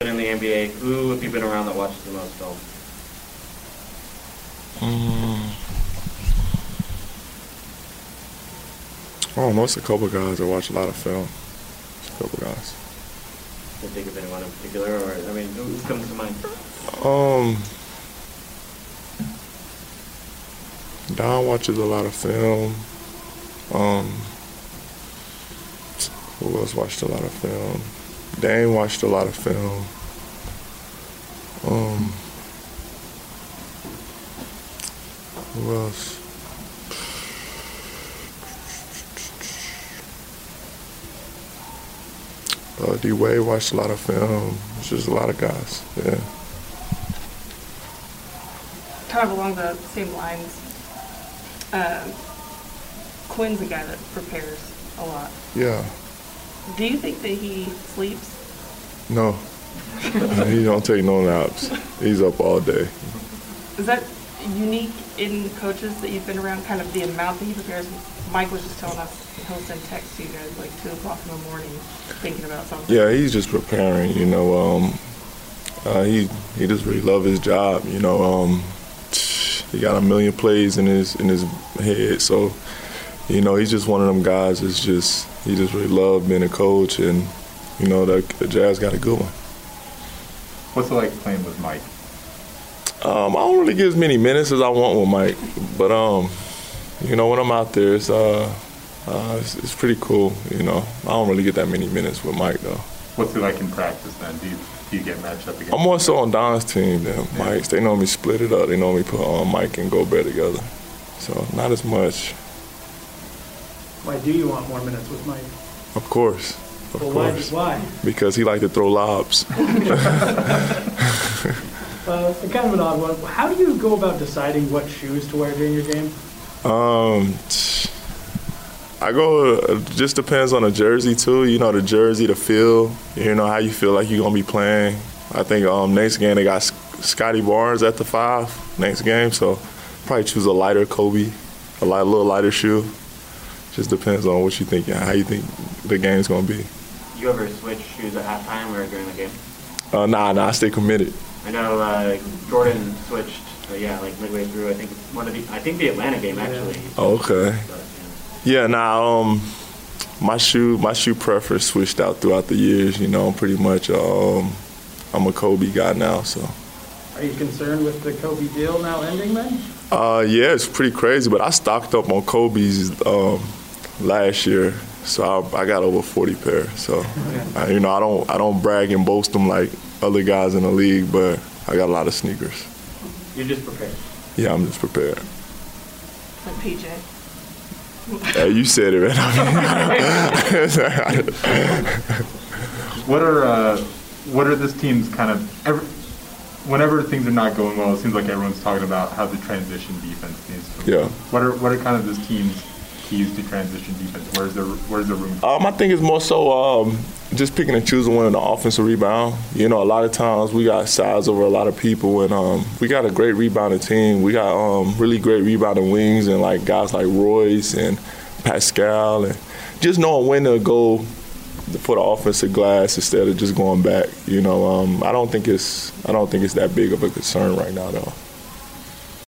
in the NBA, who have you been around that watches the most film? Mm. Don't know. A couple guys that watch a lot of film. It's a couple guys. Can you think of anyone in particular, or I mean, who who comes to mind? Um, Don watches a lot of film. Um, who else watched a lot of film? Dane watched a lot of film. Um, who else? Uh, D Wade watched a lot of film. It's just a lot of guys. Yeah. kind of along the same lines, um, Quin's a guy that prepares a lot. Yeah. Do you think that he sleeps? No. he don't take no naps. He's up all day. Is that unique in coaches that you've been around? Kind of the amount that he prepares. Mike was just telling us he'll send texts to you guys like two o'clock in the morning, thinking about something. Yeah, he's just preparing. You know, um, uh, he he just really love his job. You know, um, he got a million plays in his in his head. So, you know, he's just one of them guys. It's just he just really love being a coach, and you know, the, the Jazz got a good one. What's it like playing with Mike? Um, I don't really get as many minutes as I want with Mike, but um, you know, when I'm out there, it's uh, uh it's, it's pretty cool. You know, I don't really get that many minutes with Mike though. What's it like in practice then? Do you, do you get matched up against? I'm more so on Don's team than Mike's. They normally split it up. They normally put on Mike and Gobert together. So not as much, Why do you want more minutes with Mike? of course. Of Well, course. why? Because he like to throw lobs. Uh, kind of an odd one. How do you go about deciding what shoes to wear during your game? Um, I go. It just depends on the jersey too. You know, the jersey, the feel. You know how you feel like you're gonna be playing. I think um, next game they got Scottie Barnes at the five next game, so probably choose a lighter Kobe, a light, little lighter shoe. Just depends on what you think, how you think the game's gonna be. You ever switch shoes at halftime or during the game? Uh, nah, nah, I stay committed. I know uh, Jordan switched. Uh, yeah, like midway through. I think one of the. I think the Atlanta game actually. Oh, okay. But, yeah. Yeah, nah. Um, my shoe, my shoe preference switched out throughout the years. You know, pretty much. Um, I'm a Kobe guy now, so. Are you concerned with the Kobe deal now ending then? Uh, yeah, it's pretty crazy, but I stocked up on Kobe's um, last year, so I, I got over 40 pairs. So, I, you know, I don't, I don't brag and boast them like other guys in the league, but I got a lot of sneakers. You're just prepared. Yeah, I'm just prepared. Like PJ. Hey, you said it, man. What are uh, what are this team's kind of every, whenever things are not going well? It seems like everyone's talking about how the transition defense needs to. Yeah. What are what are kind of this team's keys to transition defense? Where's the where's the room? Um, I think it's more so um, just picking and choosing when the offensive rebound. You know, a lot of times we got size over a lot of people, and um, we got a great rebounding team. We got um, really great rebounding wings, and like guys like Royce and Pascal, and just knowing when to go for the offensive glass instead of just going back. You know, um, I don't think it's I don't think it's that big of a concern right now, though.